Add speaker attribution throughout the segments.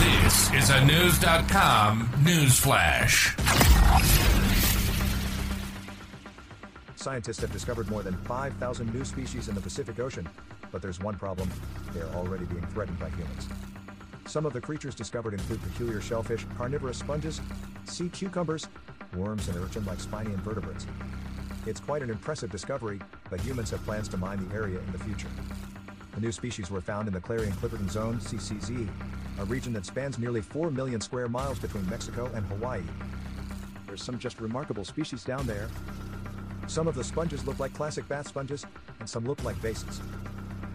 Speaker 1: This is a News.com news flash.
Speaker 2: Scientists have discovered more than 5,000 new species in the Pacific Ocean, but there's one problem they are already being threatened by humans. Some of the creatures discovered include peculiar shellfish, carnivorous sponges, sea cucumbers, worms, and urchin like spiny invertebrates. It's quite an impressive discovery, but humans have plans to mine the area in the future. The new species were found in the Clarion-Clipperton Zone, CCZ, a region that spans nearly 4 million square miles between Mexico and Hawaii. There's some just remarkable species down there. Some of the sponges look like classic bath sponges, and some look like vases.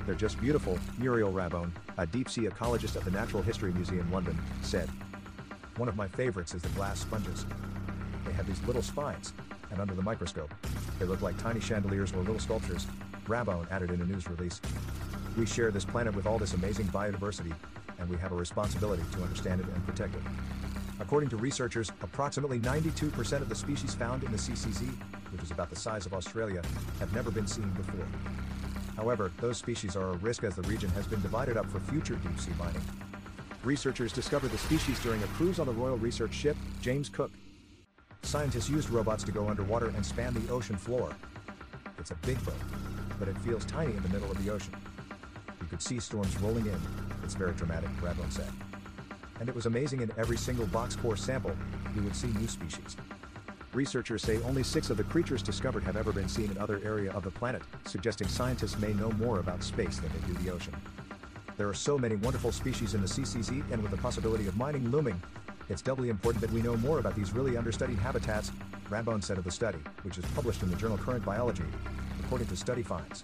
Speaker 2: They're just beautiful, Muriel Rabone, a deep sea ecologist at the Natural History Museum London, said. One of my favorites is the glass sponges. They have these little spines, and under the microscope, they look like tiny chandeliers or little sculptures, Rabone added in a news release. We share this planet with all this amazing biodiversity, and we have a responsibility to understand it and protect it. According to researchers, approximately 92% of the species found in the CCZ, which is about the size of Australia, have never been seen before. However, those species are a risk as the region has been divided up for future deep sea mining. Researchers discovered the species during a cruise on the Royal Research ship, James Cook. Scientists used robots to go underwater and span the ocean floor. It's a big boat, but it feels tiny in the middle of the ocean. You could see storms rolling in. It's very dramatic, Rabone said. And it was amazing in every single box core sample, you would see new species. Researchers say only six of the creatures discovered have ever been seen in other area of the planet, suggesting scientists may know more about space than they do the ocean. There are so many wonderful species in the CCZ, and with the possibility of mining looming, it's doubly important that we know more about these really understudied habitats, Rabone said of the study, which is published in the journal Current Biology, according to StudyFinds.